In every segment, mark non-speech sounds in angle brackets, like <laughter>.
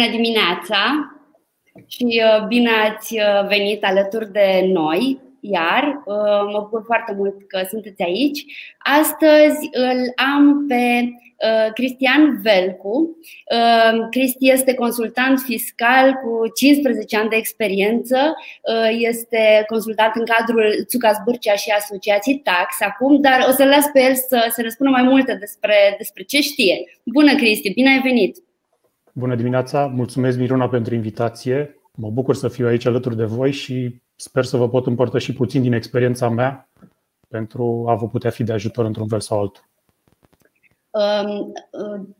Bună dimineața și uh, bine ați uh, venit alături de noi iar. Uh, mă bucur foarte mult că sunteți aici. Astăzi îl am pe Cristian Velcu. Cristi este consultant fiscal cu 15 ani de experiență. Este consultant în cadrul Țucas Bârcea și Asociații Tax acum, dar o să las pe el să se răspundă mai multe despre, despre ce știe. Bună, Cristi, bine ai venit! Bună dimineața, mulțumesc Miruna pentru invitație. Mă bucur să fiu aici alături de voi și sper să vă pot împărtăși puțin din experiența mea pentru a vă putea fi de ajutor într-un fel sau altul. Uh,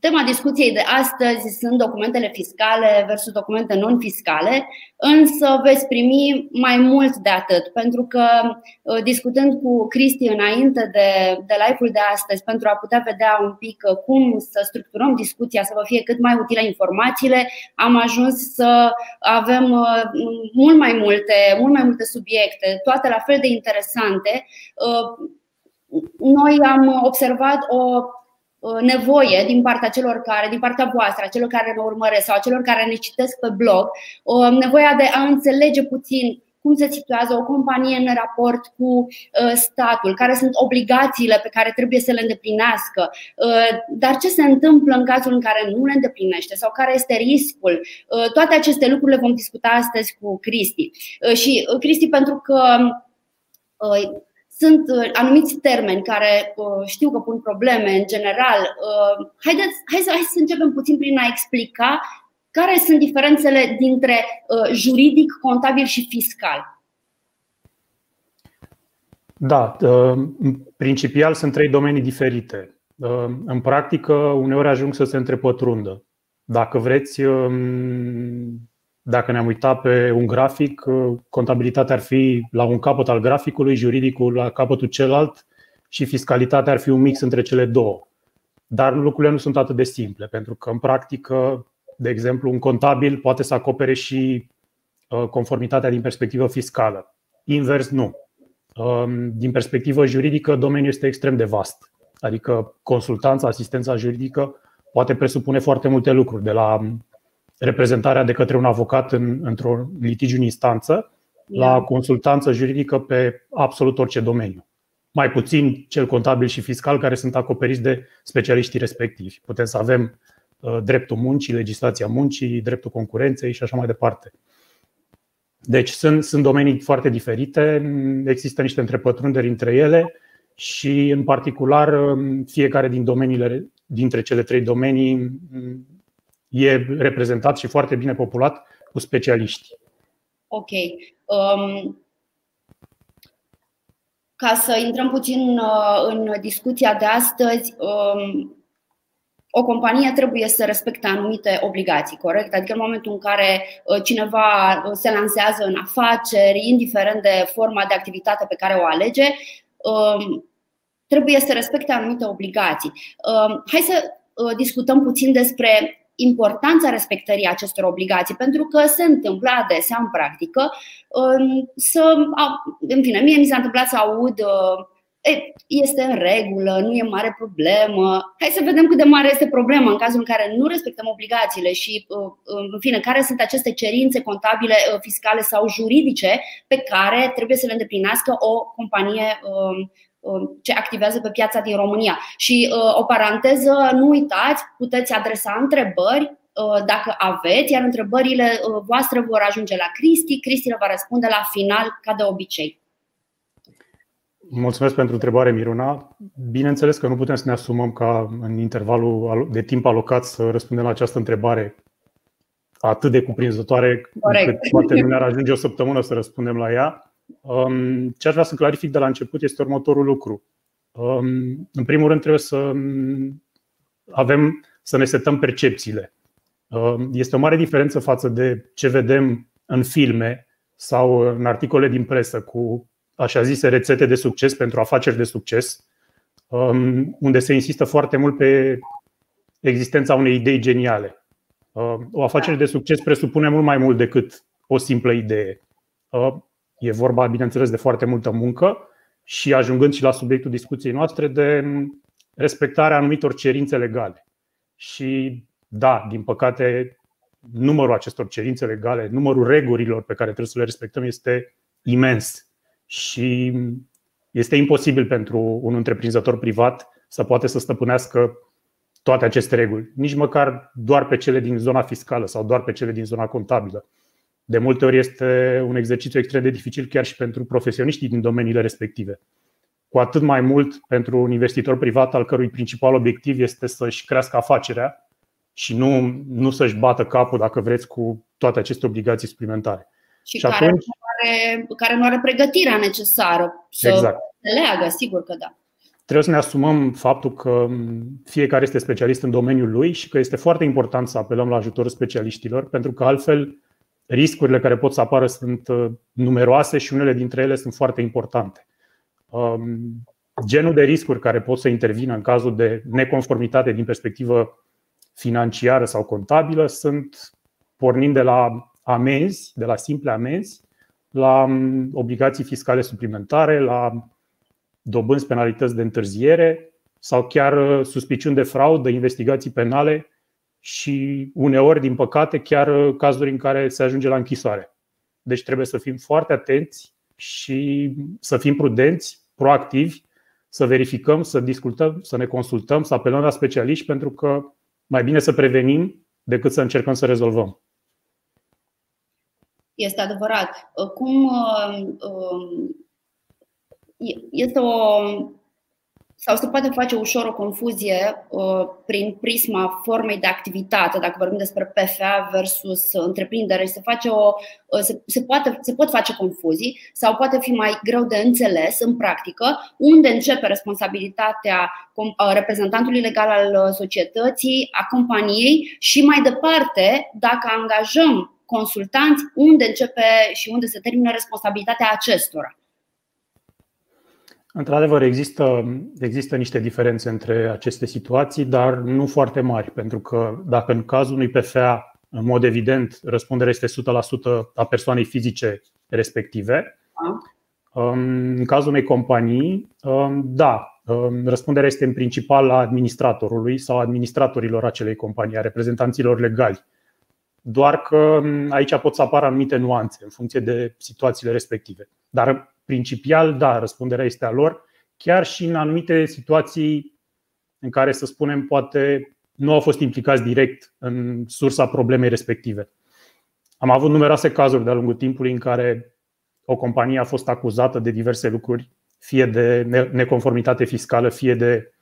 tema discuției de astăzi sunt documentele fiscale versus documente non-fiscale, însă veți primi mai mult de atât, pentru că uh, discutând cu Cristi înainte de, de live-ul de astăzi, pentru a putea vedea un pic uh, cum să structurăm discuția, să vă fie cât mai utile informațiile, am ajuns să avem mult mai multe, mult mai multe subiecte, toate la fel de interesante. Noi am observat o Uh, nevoie din partea celor care, din partea voastră, a celor care ne urmăresc sau a celor care ne citesc pe blog, uh, nevoia de a înțelege puțin cum se situează o companie în raport cu uh, statul, care sunt obligațiile pe care trebuie să le îndeplinească, dar ce se întâmplă în cazul în care nu le îndeplinește sau care este riscul. Toate aceste lucruri le vom discuta astăzi cu Cristi. Și Cristi, pentru că sunt uh, anumiți termeni care uh, știu că pun probleme în general. Uh, haideți, hai, să, hai să începem puțin prin a explica care sunt diferențele dintre juridic, contabil și fiscal. Da, principial sunt trei domenii diferite. În practică, uneori ajung să se întrepătrundă. Dacă vreți, um, dacă ne-am uitat pe un grafic, uh, contabilitatea ar fi la un capăt al graficului, juridicul la capătul celălalt și fiscalitatea ar fi un mix între cele două. Dar lucrurile nu sunt atât de simple, pentru că în practică, de exemplu, un contabil poate să acopere și uh, conformitatea din perspectivă fiscală. Invers, nu. Um, din perspectivă juridică, domeniul este extrem de vast. Adică consultanța, asistența juridică poate presupune foarte multe lucruri, de la reprezentarea de către un avocat în, într-o litigiu în instanță la consultanță juridică pe absolut orice domeniu. Mai puțin cel contabil și fiscal care sunt acoperiți de specialiștii respectivi. Putem să avem uh, dreptul muncii, legislația muncii, dreptul concurenței și așa mai departe. Deci sunt, sunt domenii foarte diferite, există niște întrepătrunderi între ele și, în particular, um, fiecare din domeniile, dintre cele trei domenii e reprezentat și foarte bine populat cu specialiști. Ok. Um, ca să intrăm puțin uh, în discuția de astăzi, um, o companie trebuie să respecte anumite obligații, corect? Adică în momentul în care uh, cineva uh, se lansează în afaceri, indiferent de forma de activitate pe care o alege, um, trebuie să respecte anumite obligații. Um, hai să discutăm puțin despre importanța respectării acestor obligații, pentru că se întâmplă adesea în practică să, în fine, mie mi s-a întâmplat să aud este în regulă, nu e mare problemă. Hai să vedem cât de mare este problema în cazul în care nu respectăm obligațiile și, în fine, care sunt aceste cerințe contabile, fiscale sau juridice pe care trebuie să le îndeplinească o companie Um, ce activează pe piața din România. Și uh, o paranteză, nu uitați, puteți adresa întrebări uh, dacă aveți, iar întrebările uh, voastre vor ajunge la Cristi. Cristi le va răspunde la final, ca de obicei. Mulțumesc pentru întrebare, Miruna. Bineînțeles că nu putem să ne asumăm ca în intervalul de timp alocat să răspundem la această întrebare atât de cuprinzătoare, Corect. încât poate nu ne-ar ajunge o săptămână să răspundem la ea. Um, ce aș vrea să clarific de la început este următorul lucru. Um, în primul rând trebuie să um, avem să ne setăm percepțiile. Este o mare diferență față de ce vedem în filme sau în articole din presă cu așa zise rețete de succes pentru afaceri de succes, unde se insistă foarte mult pe existența unei idei geniale. O afacere de succes presupune mult mai mult decât o simplă idee. E vorba, bineînțeles, de foarte multă muncă și ajungând și la subiectul discuției noastre de respectarea anumitor cerințe legale. Și da, din păcate, numărul acestor cerințe legale, numărul regulilor pe care trebuie să le respectăm este imens și este imposibil pentru un întreprinzător privat să poate să stăpânească toate aceste reguli, nici măcar doar pe cele din zona fiscală sau doar pe cele din zona contabilă. De multe ori este un exercițiu extrem de dificil chiar și pentru profesioniștii din domeniile respective. Cu atât mai mult pentru un investitor privat al cărui principal obiectiv este să-și crească afacerea și nu, nu să-și bată capul, dacă vreți, cu toate aceste obligații suplimentare. Și, și care, atunci... nu are, care nu are pregătirea necesară să exact. leagă, sigur că da. Trebuie să ne asumăm faptul că fiecare este specialist în domeniul lui și că este foarte important să apelăm la ajutorul specialiștilor, pentru că altfel riscurile care pot să apară sunt uh, numeroase și unele dintre ele sunt foarte importante. Um, genul de riscuri care pot să intervină în cazul de neconformitate din perspectivă financiară sau contabilă sunt pornind de la amenzi, de la simple amenzi, la um, obligații fiscale suplimentare, la dobânzi, penalități de întârziere sau chiar uh, suspiciuni de fraudă, investigații penale și uneori, din păcate, chiar uh, cazuri în care se ajunge la închisoare. Deci trebuie să fim foarte atenți și să fim prudenți, proactivi, să verificăm, să discutăm, să ne consultăm, să apelăm la specialiști, pentru că mai bine să prevenim decât să încercăm să rezolvăm. Este adevărat. Cum uh, um, este o sau se poate face ușor o confuzie uh, prin prisma formei de activitate, dacă vorbim despre PFA versus întreprindere, se, face o, uh, se, se, poate, se pot face confuzii sau poate fi mai greu de înțeles în practică, unde începe responsabilitatea uh, reprezentantului legal al uh, societății, a companiei și mai departe, dacă angajăm consultanți, unde începe și unde se termină responsabilitatea acestora. Într-adevăr, există, există niște diferențe între aceste situații, dar nu foarte mari, pentru că dacă în cazul unui PFA, în mod evident, răspunderea este 100% a persoanei fizice respective, um, în cazul unei companii, um, da, um, răspunderea este în principal a administratorului sau administratorilor acelei companii, a reprezentanților legali. Doar că aici pot să apară anumite nuanțe în funcție de situațiile respective. Dar principial, da, răspunderea este a lor, chiar și în anumite situații în care, să spunem, poate nu au fost implicați direct în sursa problemei respective. Am avut numeroase cazuri de-a lungul timpului în care o companie a fost acuzată de diverse lucruri, fie de neconformitate fiscală, fie de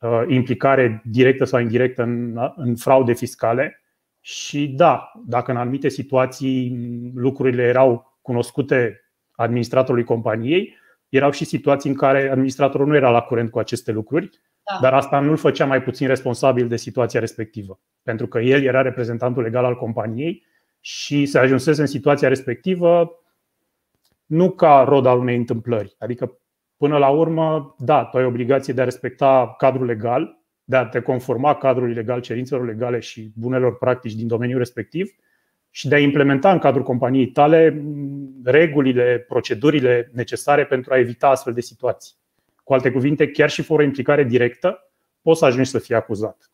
uh, implicare directă sau indirectă în, în fraude fiscale. Și da, dacă în anumite situații lucrurile erau cunoscute administratorului companiei, erau și situații în care administratorul nu era la curent cu aceste lucruri, da. dar asta nu îl făcea mai puțin responsabil de situația respectivă, pentru că el era reprezentantul legal al companiei și se ajunsese în situația respectivă nu ca rod al unei întâmplări. Adică, până la urmă, da, tu ai obligație de a respecta cadrul legal, de a te conforma cadrului legal, cerințelor legale și bunelor practici din domeniul respectiv, și de a implementa în cadrul companiei tale regulile, procedurile necesare pentru a evita astfel de situații. Cu alte cuvinte, chiar și fără implicare directă, poți să ajungi să fii acuzat.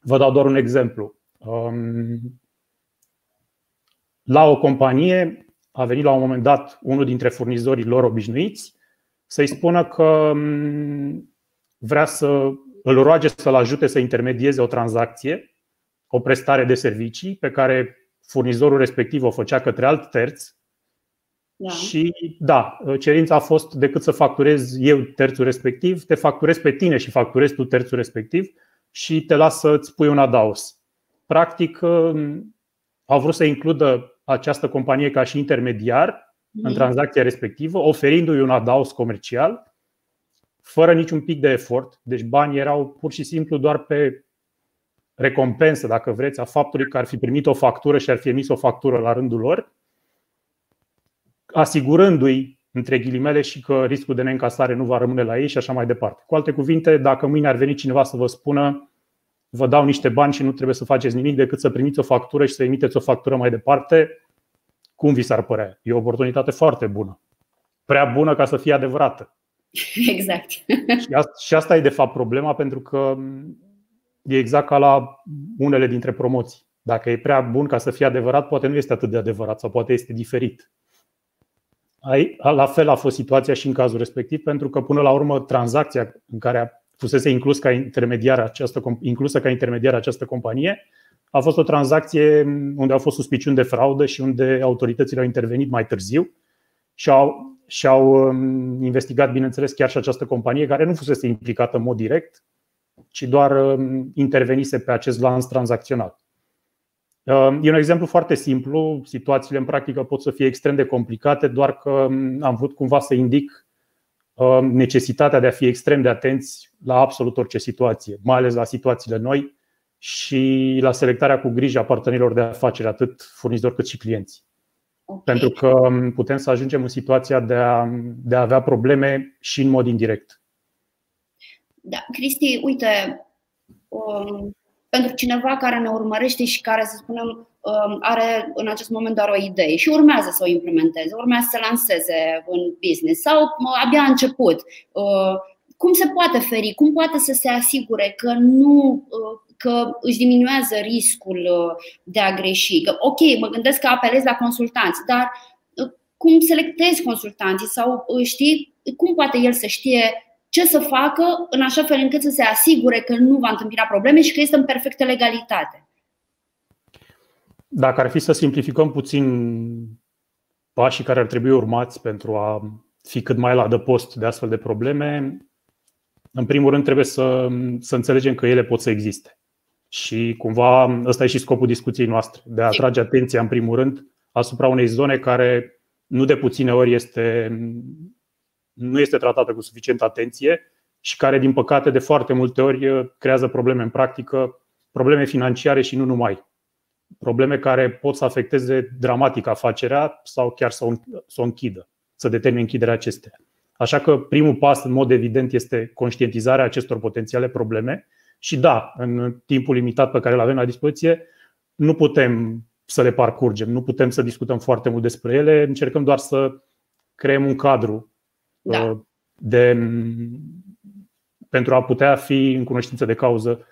Vă dau doar un exemplu. Um, la o companie a venit la un moment dat unul dintre furnizorii lor obișnuiți să-i spună că um, vrea să îl roage să-l ajute să intermedieze o tranzacție, o prestare de servicii pe care furnizorul respectiv o făcea către alt terț da. și da, cerința a fost decât să facturez eu terțul respectiv, te facturez pe tine și facturez tu terțul respectiv și te las să-ți pui un adaos. Practic, au vrut să includă această companie ca și intermediar mm. în tranzacția respectivă, oferindu-i un adaos comercial, fără niciun pic de efort. Deci banii erau pur și simplu doar pe recompensă, dacă vreți, a faptului că ar fi primit o factură și ar fi emis o factură la rândul lor, asigurându-i, între ghilimele, și că riscul de neîncasare nu va rămâne la ei și așa mai departe. Cu alte cuvinte, dacă mâine ar veni cineva să vă spună vă dau niște bani și nu trebuie să faceți nimic decât să primiți o factură și să emiteți o factură mai departe, cum vi s-ar părea? E o oportunitate foarte bună. Prea bună ca să fie adevărată. <laughs> Exact. Și asta e de fapt problema, pentru că E exact ca la unele dintre promoții. Dacă e prea bun ca să fie adevărat, poate nu este atât de adevărat sau poate este diferit. La fel a fost situația și în cazul respectiv, pentru că până la urmă tranzacția în care fusese inclus ca intermediar această, inclusă ca intermediar această companie a fost o tranzacție unde au fost suspiciuni de fraudă și unde autoritățile au intervenit mai târziu și au, și au um, investigat, bineînțeles, chiar și această companie care nu fusese implicată în mod direct, ci doar um, intervenise pe acest lanț tranzacțional. Um, e un exemplu foarte simplu. Situațiile în practică pot să fie extrem de complicate, doar că am vrut cumva să indic necesitatea de a fi extrem de atenți la absolut orice situație, mai ales la situațiile noi și la selectarea cu grijă a partenerilor de afaceri, atât furnizori cât și clienți. Okay. Pentru că putem să ajungem în situația de a, de a avea probleme și în mod indirect. Da, Cristi, uite, um, pentru cineva care ne urmărește și care, să spunem, um, are în acest moment doar o idee și urmează să o implementeze, urmează să lanseze în business sau abia a început, uh, cum se poate feri, cum poate să se asigure că nu uh, că își diminuează riscul uh, de a greși. Că, ok, mă gândesc că apelez la consultanți, dar uh, cum selectezi consultanții sau uh, știi cum poate el să știe ce să facă în așa fel încât să se asigure că nu va întâmpina probleme și că este în perfectă legalitate. Dacă ar fi să simplificăm puțin pașii care ar trebui urmați pentru a fi cât mai la adăpost de astfel de probleme, în primul rând trebuie să, să înțelegem că ele pot să existe. Și cumva ăsta e și scopul discuției noastre, de a atrage atenția în primul rând asupra unei zone care nu de puține ori este, nu este tratată cu suficientă atenție și care, din păcate, de foarte multe ori creează probleme în practică, probleme financiare și nu numai. Probleme care pot să afecteze dramatic afacerea sau chiar să o, să o închidă, să determine închiderea acesteia. Așa că primul pas, în mod evident, este conștientizarea acestor potențiale probleme și da, în timpul limitat pe care îl avem la dispoziție, nu putem să le parcurgem, nu putem să discutăm foarte mult despre ele, încercăm doar să creăm un cadru da. Uh, de, pentru a putea fi în cunoștință de cauză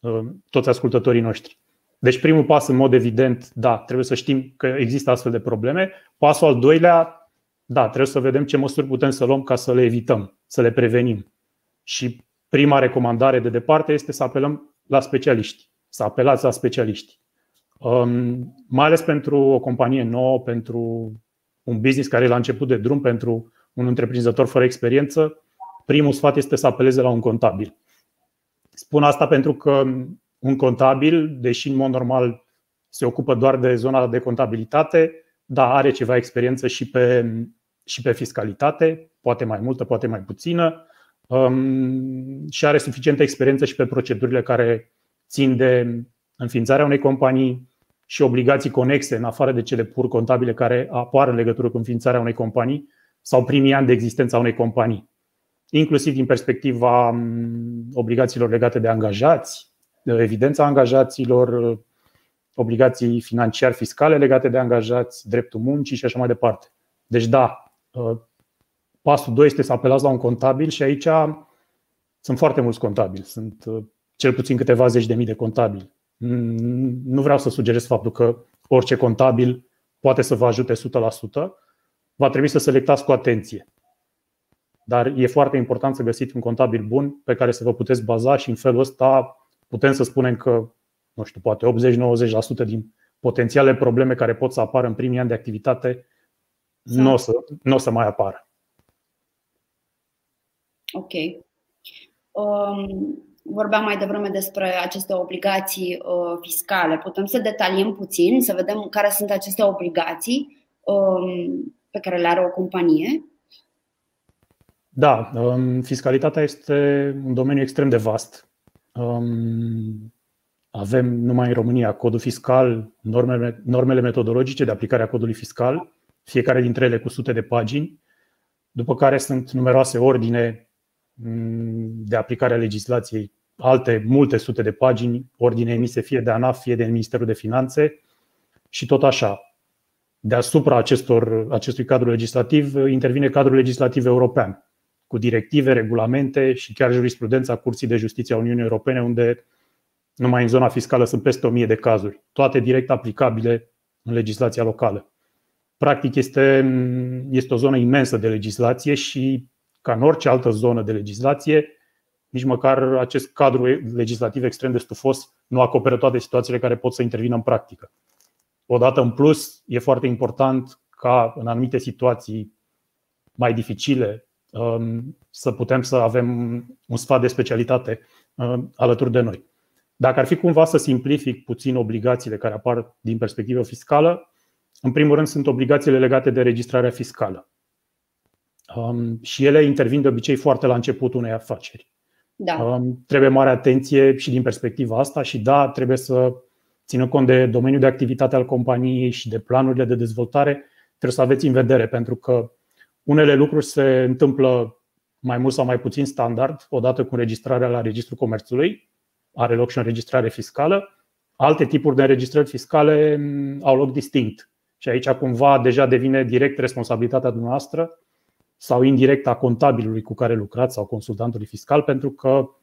uh, toți ascultătorii noștri. Deci primul pas, în mod evident, da, trebuie să știm că există astfel de probleme. Pasul al doilea, da, trebuie să vedem ce măsuri putem să luăm ca să le evităm, să le prevenim. Și prima recomandare de departe este să apelăm la specialiști, să apelați la specialiști. Um, mai ales pentru o companie nouă, pentru un business care e la început de drum, pentru un întreprinzător fără experiență, primul sfat este să apeleze la un contabil. Spun asta pentru că un contabil, deși în mod normal se ocupă doar de zona de contabilitate, da, are ceva experiență și pe, și pe fiscalitate, poate mai multă, poate mai puțină, Um, și are suficientă experiență și pe procedurile care țin de înființarea unei companii și obligații conexe, în afară de cele pur contabile care apar în legătură cu înființarea unei companii sau primii ani de existență a unei companii, inclusiv din perspectiva um, obligațiilor legate de angajați, de evidența angajaților, obligații financiar-fiscale legate de angajați, dreptul muncii și așa mai departe. Deci, da, uh, Pasul 2 este să apelați la un contabil și aici sunt foarte mulți contabili. Sunt uh, cel puțin câteva zeci de mii de contabili. Nu vreau să sugerez faptul că orice contabil poate să vă ajute 100%. Va trebui să selectați cu atenție. Dar e foarte important să găsiți un contabil bun pe care să vă puteți baza și în felul ăsta putem să spunem că, nu știu, poate 80-90% din potențiale probleme care pot să apară în primii ani de activitate nu o să, n-o să mai apară. Ok. Um, vorbeam mai devreme despre aceste obligații uh, fiscale. Putem să detaliem puțin, să vedem care sunt aceste obligații um, pe care le are o companie? Da, um, fiscalitatea este un domeniu extrem de vast. Um, avem numai în România codul fiscal, normele, normele metodologice de aplicare a codului fiscal, fiecare dintre ele cu sute de pagini, după care sunt numeroase ordine Mm, de aplicare a legislației, alte multe sute de pagini, ordine emise fie de ANAF, fie de Ministerul de Finanțe și tot așa. Deasupra acestor, acestui cadru legislativ intervine cadrul legislativ european, cu directive, regulamente și chiar jurisprudența Curții de Justiție a Uniunii Europene, unde Numai în zona fiscală sunt peste 1000 de cazuri, toate direct aplicabile în legislația locală. Practic este, este o zonă imensă de legislație și, ca în orice altă zonă de legislație, nici măcar acest cadru legislativ extrem de stufos nu acoperă toate situațiile care pot să intervină în practică. Odată în plus, e foarte important ca în anumite situații mai dificile um, să putem să avem un sfat de specialitate um, alături de noi. Dacă ar fi cumva să simplific puțin obligațiile care apar din perspectivă fiscală, în primul rând sunt obligațiile legate de registrarea fiscală. Um, și ele intervin de obicei foarte la începutul unei afaceri. Da. Trebuie mare atenție și din perspectiva asta și da, trebuie să țină cont de domeniul de activitate al companiei și de planurile de dezvoltare, trebuie să aveți în vedere, pentru că unele lucruri se întâmplă mai mult sau mai puțin standard, odată cu înregistrarea la Registrul Comerțului, are loc și o înregistrare fiscală. Alte tipuri de înregistrări fiscale mm, au loc distinct. Și aici cumva deja devine direct responsabilitatea dumneavoastră sau indirect a contabilului cu care lucrați sau consultantului fiscal, pentru că um,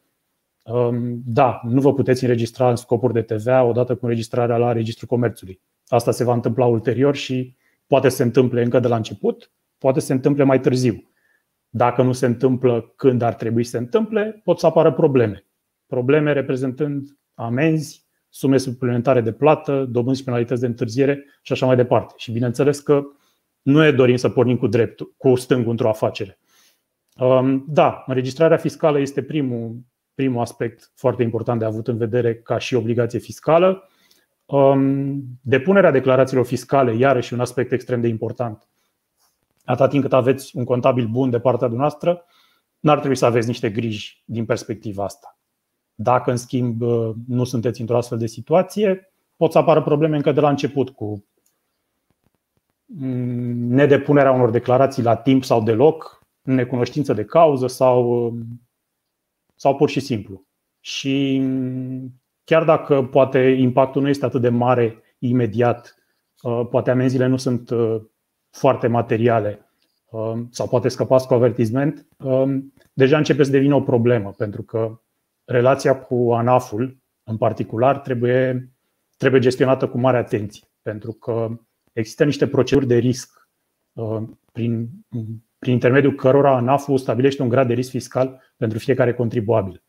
da, nu vă puteți înregistra în scopuri de TVA odată cu înregistrarea la Registrul Comerțului. Asta se va întâmpla ulterior și poate se întâmple încă de la început, poate se întâmple mai târziu. Dacă nu se întâmplă când ar trebui să se întâmple, pot să apară probleme. Probleme reprezentând amenzi, sume suplimentare de plată, dobânzi penalități de întârziere și așa mai departe. Și bineînțeles că nu e dorim să pornim cu dreptul, cu stângul într-o afacere. Um, da, înregistrarea fiscală este primul, primul aspect foarte important de avut în vedere ca și obligație fiscală. Um, depunerea declarațiilor fiscale, iarăși un aspect extrem de important. Atât timp cât aveți un contabil bun de partea dumneavoastră, n-ar trebui să aveți niște griji din perspectiva asta. Dacă, în schimb, nu sunteți într-o astfel de situație, pot să apară probleme încă de la început cu nedepunerea unor declarații la timp sau deloc, necunoștință de cauză sau, sau pur și simplu. Și chiar dacă poate impactul nu este atât de mare imediat, uh, poate amenziile nu sunt uh, foarte materiale uh, sau poate scăpați cu avertisment, deja începe să devină o problemă, pentru că relația cu ANAF-ul, în particular, trebuie, trebuie gestionată cu mare atenție, pentru că există niște proceduri de risc prin, prin intermediul cărora ANAF-ul stabilește un grad de risc fiscal pentru fiecare contribuabil.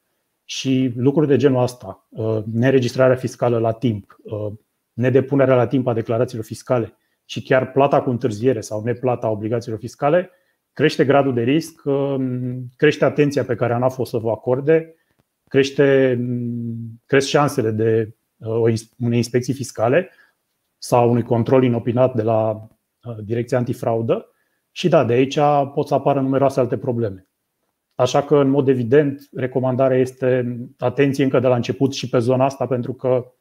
Și lucruri de genul ăsta, uh, neregistrarea fiscală la timp, uh, nedepunerea la timp a declarațiilor fiscale și chiar plata cu întârziere sau neplata obligațiilor fiscale, crește gradul de risc, uh, crește atenția pe care ANAF o să vă acorde, crește, cresc șansele de unei inspecții fiscale sau unui control inopinat de la Direcția Antifraudă și da, de aici pot să apară numeroase alte probleme. Așa că, în mod evident, recomandarea este atenție încă de la început și pe zona asta, pentru că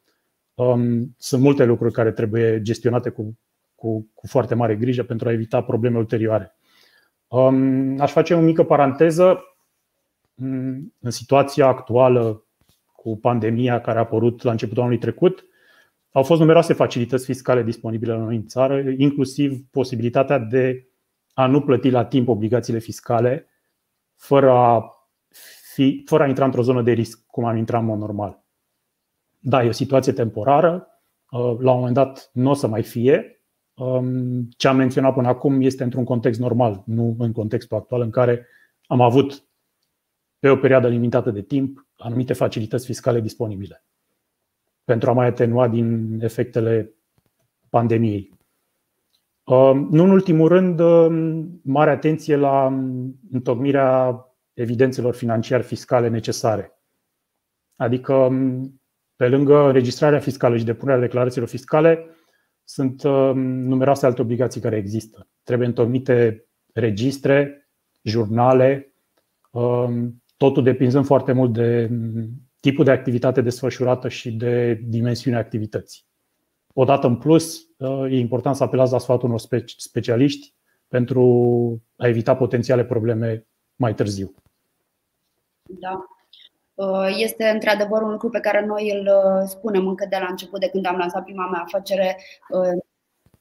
um, sunt multe lucruri care trebuie gestionate cu, cu, cu foarte mare grijă pentru a evita probleme ulterioare. Um, aș face o mică paranteză. Mm, în situația actuală cu pandemia care a apărut la începutul anului trecut, au fost numeroase facilități fiscale disponibile la noi în țară, inclusiv posibilitatea de a nu plăti la timp obligațiile fiscale fără a, fi, fără a intra într-o zonă de risc, cum am intrat în mod normal. Da, e o situație temporară, uh, la un moment dat nu o să mai fie. Um, ce am menționat până acum este într-un context normal, nu în contextul actual în care am avut pe o perioadă limitată de timp anumite facilități fiscale disponibile pentru a mai atenua din efectele pandemiei. Um, nu în ultimul rând, um, mare atenție la um, întocmirea evidențelor financiar fiscale necesare. Adică, pe lângă înregistrarea fiscală și depunerea declarațiilor fiscale, sunt numeroase alte obligații care există. Trebuie întocmite registre, jurnale, totul depinzând foarte mult de tipul de activitate desfășurată și de dimensiunea activității. Odată în plus, e important să apelați la sfatul unor specialiști pentru a evita potențiale probleme mai târziu. Da. Este într-adevăr un lucru pe care noi îl uh, spunem încă de la început, de când am lansat prima mea afacere. Uh,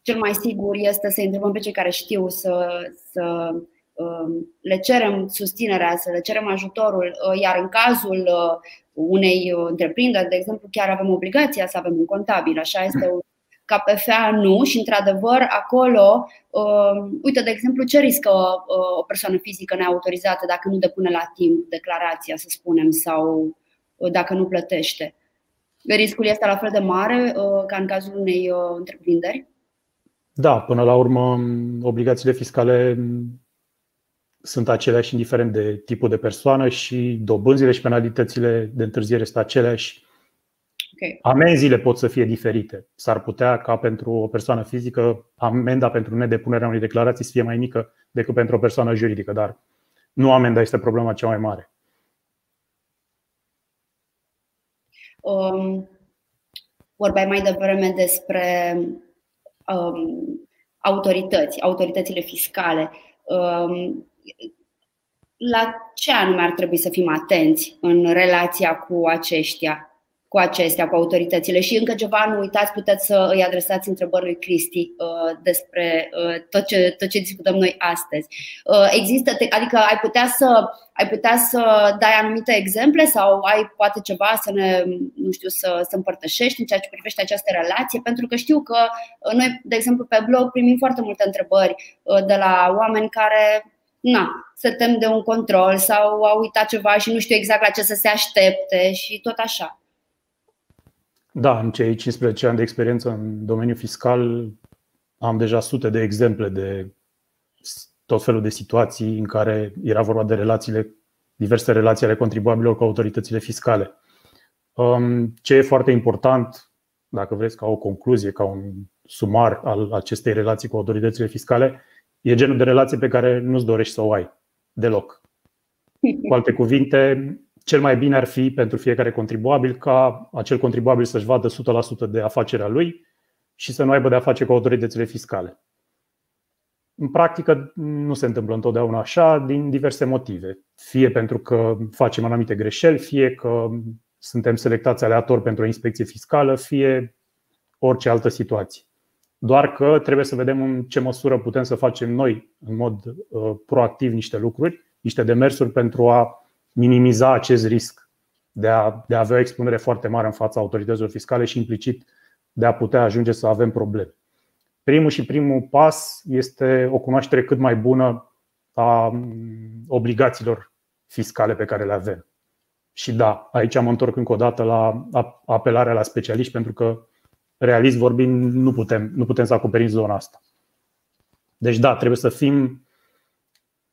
cel mai sigur este să întrebăm pe cei care știu să, să le cerem susținerea, să le cerem ajutorul, iar în cazul unei întreprinderi, de exemplu, chiar avem obligația să avem un contabil, așa este ca PFA nu și într-adevăr acolo, uh, uite, de exemplu, ce riscă uh, o persoană fizică neautorizată dacă nu depune la timp declarația, să spunem, sau uh, dacă nu plătește? Riscul este la fel de mare uh, ca în cazul unei uh, întreprinderi? Da, până la urmă, obligațiile fiscale sunt aceleași indiferent de tipul de persoană și dobânzile și penalitățile de întârziere sunt aceleași Okay. Amenziile pot să fie diferite. S-ar putea ca pentru o persoană fizică amenda pentru nedepunerea unei declarații să fie mai mică decât pentru o persoană juridică, dar nu amenda este problema cea mai mare. Um, vorbeai mai devreme despre um, autorități, autoritățile fiscale. Um, la ce anume ar trebui să fim atenți în relația cu aceștia? cu acestea, cu autoritățile. Și încă ceva, nu uitați, puteți să îi adresați întrebări lui Cristi uh, despre uh, tot, ce, tot ce discutăm noi astăzi. Uh, există, adică ai putea, să, ai putea să dai anumite exemple sau ai poate ceva să ne, nu știu, să, să împărtășești în ceea ce privește această relație, pentru că știu că noi, de exemplu, pe blog primim foarte multe întrebări de la oameni care na, se tem de un control sau au uitat ceva și nu știu exact la ce să se aștepte și tot așa. Da, în cei 15 ani de experiență în domeniul fiscal am deja sute de exemple de tot felul de situații în care era vorba de relațiile, diverse relații ale contribuabilor cu autoritățile fiscale. Um, ce e foarte important, dacă vreți, ca o concluzie, ca un sumar al acestei relații cu autoritățile fiscale, e genul de relație pe care nu-ți dorești să o ai deloc. Cu alte cuvinte, cel mai bine ar fi pentru fiecare contribuabil ca acel contribuabil să-și vadă 100% de afacerea lui și să nu aibă de a face cu autoritățile fiscale. În practică nu se întâmplă întotdeauna așa din diverse motive. Fie pentru că facem anumite greșeli, fie că suntem selectați aleator pentru o inspecție fiscală, fie orice altă situație. Doar că trebuie să vedem în ce măsură putem să facem noi, în mod uh, proactiv, niște lucruri, niște demersuri pentru a minimiza acest risc de a, de a avea o expunere foarte mare în fața autorităților fiscale și implicit de a putea ajunge să avem probleme. Primul și primul pas este o cunoaștere cât mai bună a obligațiilor fiscale pe care le avem. Și da, aici am întorc încă o dată la apelarea la specialiști, pentru că, realist vorbind, nu putem, nu putem să acoperim zona asta. Deci, da, trebuie să fim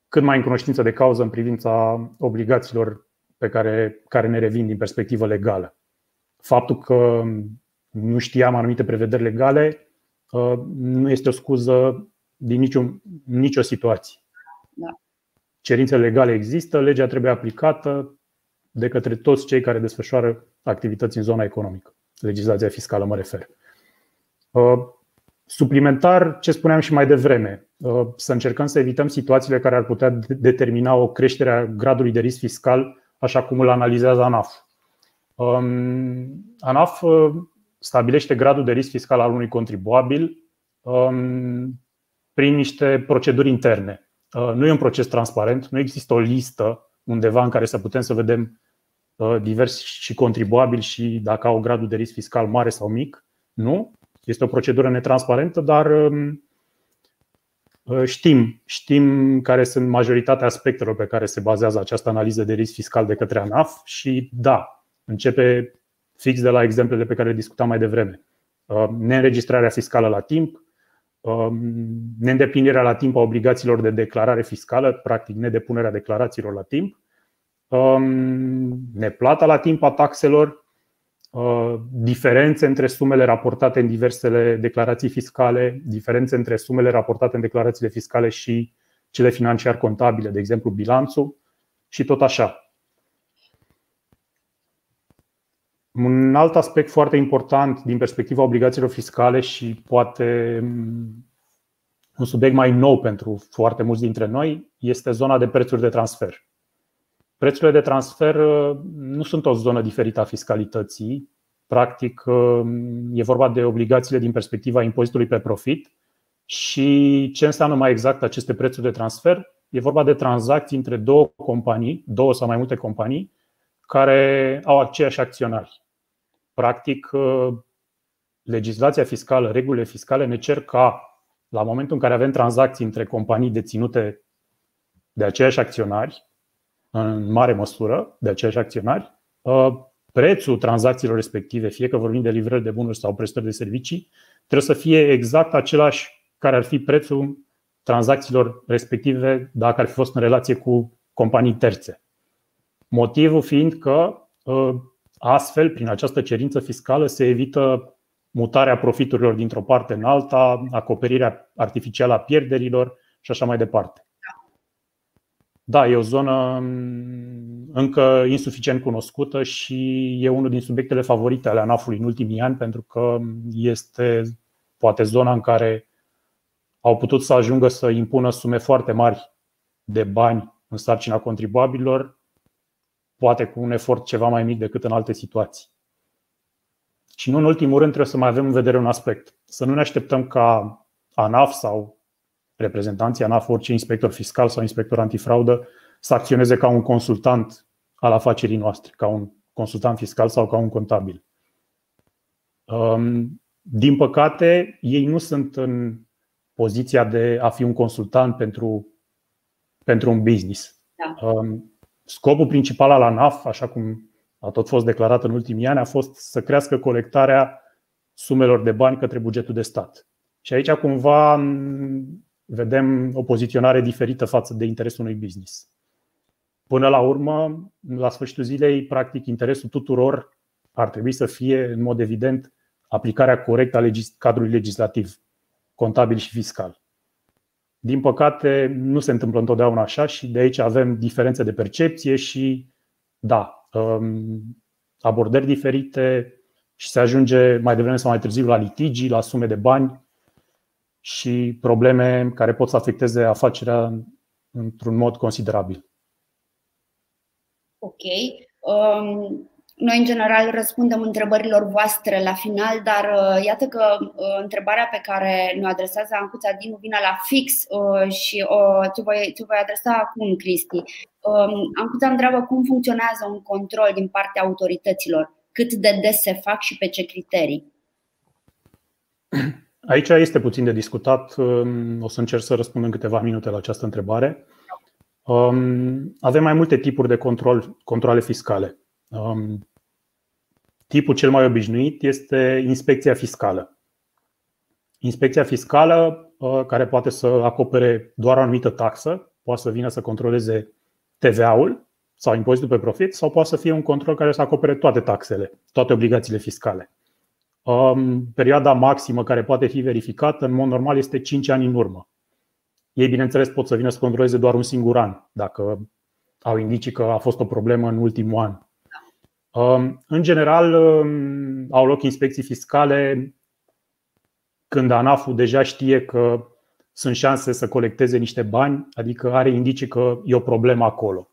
cât mai în cunoștință de cauză în privința obligațiilor pe care, care ne revin din perspectivă legală. Faptul că nu știam anumite prevederi legale uh, nu este o scuză din nicio, nicio situație. Da. Cerințele legale există, legea trebuie aplicată de către toți cei care desfășoară activități în zona economică. Legislația fiscală mă refer. Uh, Suplimentar, ce spuneam și mai devreme, uh, să încercăm să evităm situațiile care ar putea determina o creștere a gradului de risc fiscal, așa cum îl analizează ANAF. Um, ANAF uh, stabilește gradul de risc fiscal al unui contribuabil um, prin niște proceduri interne. Uh, nu e un proces transparent, nu există o listă undeva în care să putem să vedem diversi și contribuabili și dacă au gradul de risc fiscal mare sau mic. Nu. Este o procedură netransparentă, dar um, uh, știm, știm care sunt majoritatea aspectelor pe care se bazează această analiză de risc fiscal de către ANAF și da, începe fix de la exemplele pe care le discutam mai devreme. Uh, neînregistrarea fiscală la timp, um, neîndeplinirea la timp a obligațiilor de declarare fiscală, practic nedepunerea declarațiilor la timp, um, neplata la timp a taxelor, Uh, diferențe între sumele raportate în diversele declarații fiscale, diferențe între sumele raportate în declarațiile fiscale și cele financiar contabile, de exemplu bilanțul, și tot așa. Un alt aspect foarte important din perspectiva obligațiilor fiscale și poate mm, un subiect mai nou pentru foarte mulți dintre noi este zona de prețuri de transfer. Prețurile de transfer uh, nu sunt o zonă diferită a fiscalității. Practic, uh, e vorba de obligațiile din perspectiva impozitului pe profit. Și ce înseamnă mai exact aceste prețuri de transfer? e vorba de tranzacții între două companii, două sau mai multe companii, care au aceiași acționari. Practic, legislația fiscală, regulile fiscale ne cer ca, la momentul în care avem tranzacții între companii deținute de aceiași acționari, în mare măsură de aceiași acționari, prețul tranzacțiilor respective, fie că vorbim de livrări de bunuri sau prestări de servicii, trebuie să fie exact același care ar fi prețul tranzacțiilor respective dacă ar fi fost în relație cu companii terțe. Motivul fiind că ă, astfel, prin această cerință fiscală, se evită mutarea profiturilor dintr-o parte în alta, acoperirea artificială a pierderilor și așa mai departe. Da, e o zonă mm, încă insuficient cunoscută și e unul din subiectele favorite ale ANAF-ului în ultimii ani, pentru că este poate zona în care au putut să ajungă să impună sume foarte mari de bani în sarcina contribuabililor, poate cu un efort ceva mai mic decât în alte situații. Și nu în ultimul rând trebuie să mai avem în vedere un aspect. Să nu ne așteptăm ca ANAF sau reprezentanții ANAF, orice inspector fiscal sau inspector antifraudă, să acționeze ca un consultant al afacerii noastre, ca un consultant fiscal sau ca un contabil. Um, din păcate, ei nu sunt în poziția de a fi un consultant pentru, pentru un business. Da. Um, scopul principal al ANAF, așa cum a tot fost declarat în ultimii ani, a fost să crească colectarea sumelor de bani către bugetul de stat. Și aici cumva vedem o poziționare diferită față de interesul unui business. Până la urmă, la sfârșitul zilei, practic, interesul tuturor ar trebui să fie, în mod evident, aplicarea corectă a legis- cadrului legislativ, contabil și fiscal. Din păcate, nu se întâmplă întotdeauna așa și de aici avem diferențe de percepție și, da, um, abordări diferite și se ajunge mai devreme sau mai târziu la litigi, la sume de bani și probleme care pot să afecteze afacerea într-un mod considerabil. Ok. Um, noi, în general, răspundem întrebărilor voastre la final, dar uh, iată că uh, întrebarea pe care ne adresează Ancuța Dinu vine la fix uh, și uh, ți voi, ți voi adresa acum, Cristi. Um, Ancuța întreabă cum funcționează un control din partea autorităților, cât de des se fac și pe ce criterii. <clears throat> Aici este puțin de discutat. Um, o să încerc să răspund în câteva minute la această întrebare. Um, avem mai multe tipuri de control, controle fiscale. Um, tipul cel mai obișnuit este inspecția fiscală. Inspecția fiscală, uh, care poate să acopere doar o anumită taxă, poate să vină să controleze TVA-ul sau impozitul pe profit, sau poate să fie un control care să acopere toate taxele, toate obligațiile fiscale. Perioada maximă care poate fi verificată, în mod normal, este 5 ani în urmă. Ei, bineînțeles, pot să vină să controleze doar un singur an, dacă au indicii că a fost o problemă în ultimul an. În general, au loc inspecții fiscale când ANAF-ul deja știe că sunt șanse să colecteze niște bani, adică are indicii că e o problemă acolo.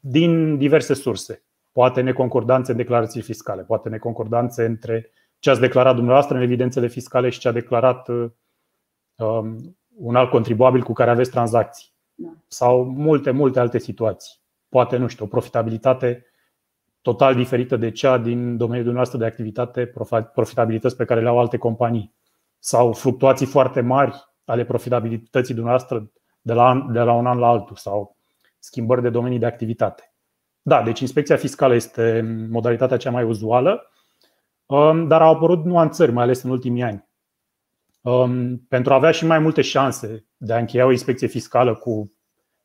Din diverse surse. Poate neconcordanțe în declarații fiscale, poate neconcordanțe între ce ați declarat dumneavoastră în evidențele fiscale și ce a declarat um, un alt contribuabil cu care aveți tranzacții. Da. Sau multe, multe alte situații. Poate, nu știu, o profitabilitate total diferită de cea din domeniul dumneavoastră de activitate, profitabilități pe care le au alte companii. Sau fluctuații foarte mari ale profitabilității dumneavoastră de la, de la un an la altul sau schimbări de domenii de activitate. Da, deci inspecția fiscală este modalitatea cea mai uzuală Um, dar au apărut nuanțări, mai ales în ultimii ani. Um, pentru a avea și mai multe șanse de a încheia o inspecție fiscală cu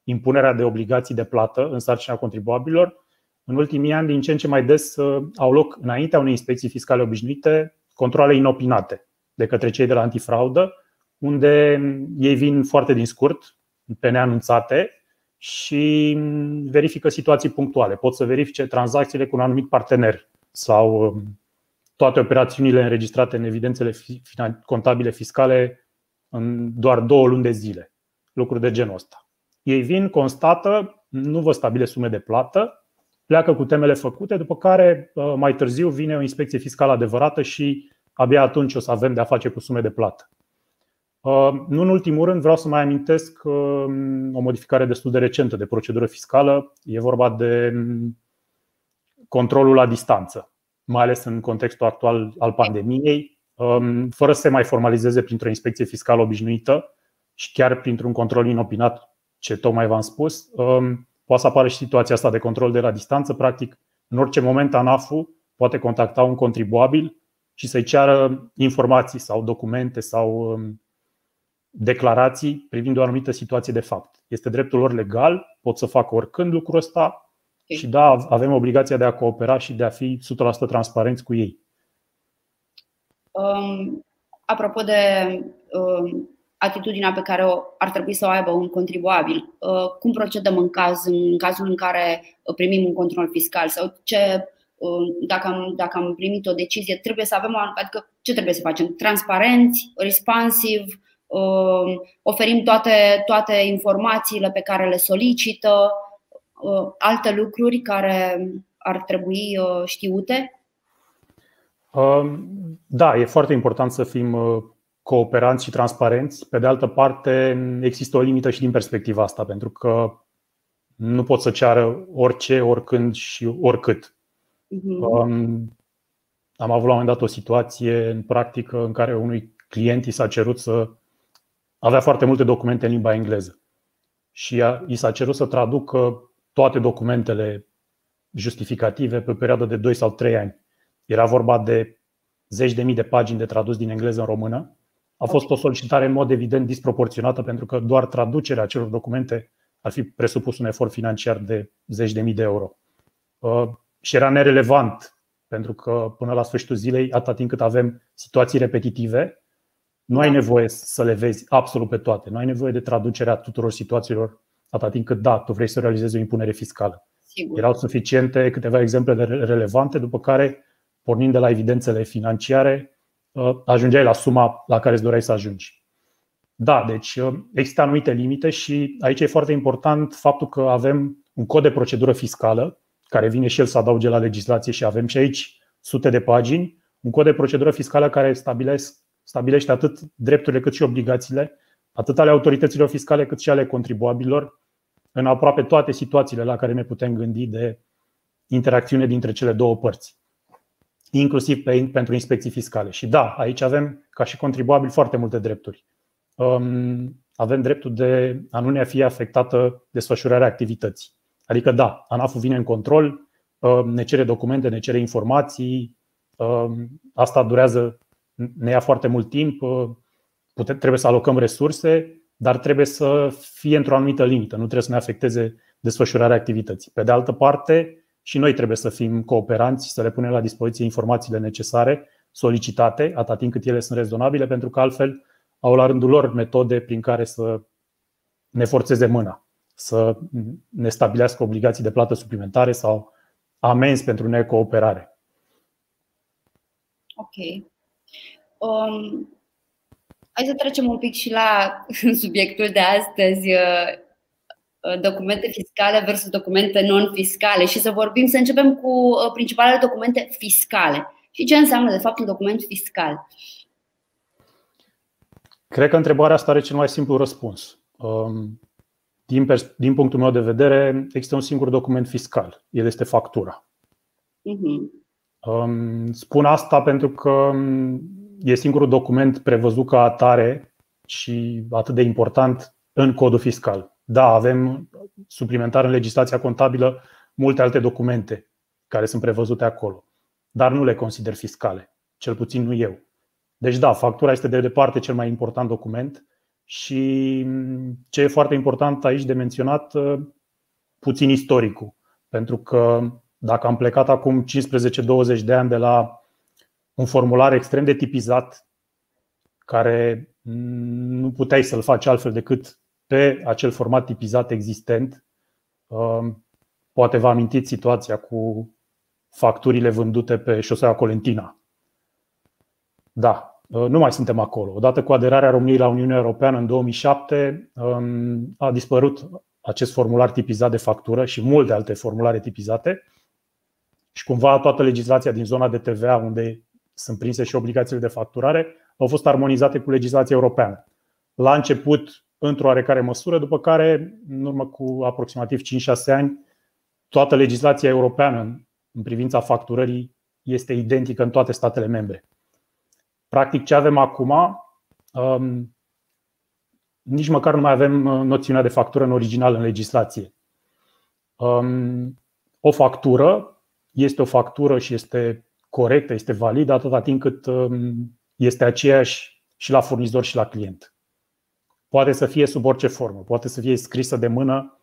impunerea de obligații de plată în sarcina contribuabililor, în ultimii ani, din ce în ce mai des, uh, au loc, înaintea unei inspecții fiscale obișnuite, controle inopinate de către cei de la antifraudă, unde ei vin foarte din scurt, pe neanunțate, și verifică situații punctuale. Pot să verifice tranzacțiile cu un anumit partener sau um, toate operațiunile înregistrate în evidențele contabile fiscale în doar două luni de zile. Lucruri de genul ăsta. Ei vin, constată, nu vă stabile sume de plată, pleacă cu temele făcute, după care uh, mai târziu vine o inspecție fiscală adevărată și abia atunci o să avem de-a face cu sume de plată. Nu în ultimul rând, vreau să mai amintesc o modificare destul de recentă de procedură fiscală. E vorba de controlul la distanță, mai ales în contextul actual al pandemiei, fără să se mai formalizeze printr-o inspecție fiscală obișnuită și chiar printr-un control inopinat, ce tocmai v-am spus, poate să apară și situația asta de control de la distanță. Practic, în orice moment, ANAF-ul poate contacta un contribuabil și să-i ceară informații sau documente sau declarații privind o anumită situație de fapt. Este dreptul lor legal, pot să facă oricând lucrul ăsta și da, avem obligația de a coopera și de a fi 100% transparenți cu ei. Um, apropo de um, atitudinea pe care o, ar trebui să o aibă un contribuabil, uh, cum procedăm în, caz, în cazul în care primim un control fiscal sau ce, uh, dacă, am, dacă am primit o decizie, trebuie să avem o, adică ce trebuie să facem? Transparenți, responsive, uh, oferim toate, toate informațiile pe care le solicită, uh, alte lucruri care ar trebui uh, știute? Da, e foarte important să fim uh, cooperanți și transparenți. Pe de altă parte, există o limită și din perspectiva asta, pentru că nu pot să ceară orice, oricând și oricât. Uh-huh. Am avut la un moment dat o situație în practică în care unui client i s-a cerut să avea foarte multe documente în limba engleză și i s-a cerut să traducă toate documentele justificative pe o perioadă de 2 sau 3 ani. Era vorba de zeci de mii de pagini de tradus din engleză în română. A fost o solicitare în mod evident disproporționată pentru că doar traducerea acelor documente ar fi presupus un efort financiar de zeci de mii de euro. Uh, și era nerelevant pentru că până la sfârșitul zilei, atât timp cât avem situații repetitive, nu ai da. nevoie să le vezi absolut pe toate. Nu ai nevoie de traducerea tuturor situațiilor atât timp cât da, tu vrei să realizezi o impunere fiscală. Sigur. Erau suficiente câteva exemple relevante, după care pornind de la evidențele financiare, uh, ajungeai la suma la care îți doreai să ajungi. Da, deci uh, există anumite limite și aici e foarte important faptul că avem un cod de procedură fiscală care vine și el să adauge la legislație și avem și aici sute de pagini, un cod de procedură fiscală care stabilește atât drepturile cât și obligațiile, atât ale autorităților fiscale cât și ale contribuabililor, în aproape toate situațiile la care ne putem gândi de interacțiune dintre cele două părți inclusiv pe, pentru inspecții fiscale. Și da, aici avem, ca și contribuabil, foarte multe drepturi. Um, avem dreptul de a nu ne fi afectată desfășurarea activității. Adică, da, ANAF vine în control, um, ne cere documente, ne cere informații, um, asta durează, ne ia foarte mult timp, uh, putem, trebuie să alocăm resurse, dar trebuie să fie într-o anumită limită, nu trebuie să ne afecteze desfășurarea activității. Pe de altă parte, și noi trebuie să fim cooperanți și să le punem la dispoziție informațiile necesare, solicitate, atât timp cât ele sunt rezonabile, pentru că altfel au la rândul lor metode prin care să ne forțeze mâna, să ne stabilească obligații de plată suplimentare sau amenzi pentru necooperare. Ok. Um, hai să trecem un pic și la <laughs> subiectul de astăzi. Uh, documente fiscale versus documente non-fiscale și să vorbim, să începem cu uh, principalele documente fiscale. Și ce înseamnă, de fapt, un document fiscal? Cred că întrebarea asta are cel mai simplu răspuns. Um, din, din punctul meu de vedere, există un singur document fiscal. El este factura. Uh-huh. Spun asta pentru că um, e singurul document prevăzut ca atare și atât de important în codul fiscal. Da, avem suplimentar în legislația contabilă multe alte documente care sunt prevăzute acolo, dar nu le consider fiscale, cel puțin nu eu. Deci da, factura este de departe cel mai important document și ce e foarte important aici de menționat, puțin istoricul. Pentru că dacă am plecat acum 15-20 de ani de la un formular extrem de tipizat, care nu puteai să-l faci altfel decât pe acel format tipizat existent. Um, poate vă amintiți situația cu facturile vândute pe șoseaua Colentina. Da, uh, nu mai suntem acolo. Odată cu aderarea României la Uniunea Europeană în 2007 um, a dispărut acest formular tipizat de factură și multe alte formulare tipizate și cumva toată legislația din zona de TVA unde sunt prinse și obligațiile de facturare au fost armonizate cu legislația europeană la început într-o oarecare măsură, după care, în urmă cu aproximativ 5-6 ani, toată legislația europeană în privința facturării este identică în toate statele membre. Practic, ce avem acum, um, nici măcar nu mai avem uh, noțiunea de factură în original în legislație. Um, o factură este o factură și este corectă, este validă atâta timp cât um, este aceeași și la furnizor și la client. Poate să fie sub orice formă, poate să fie scrisă de mână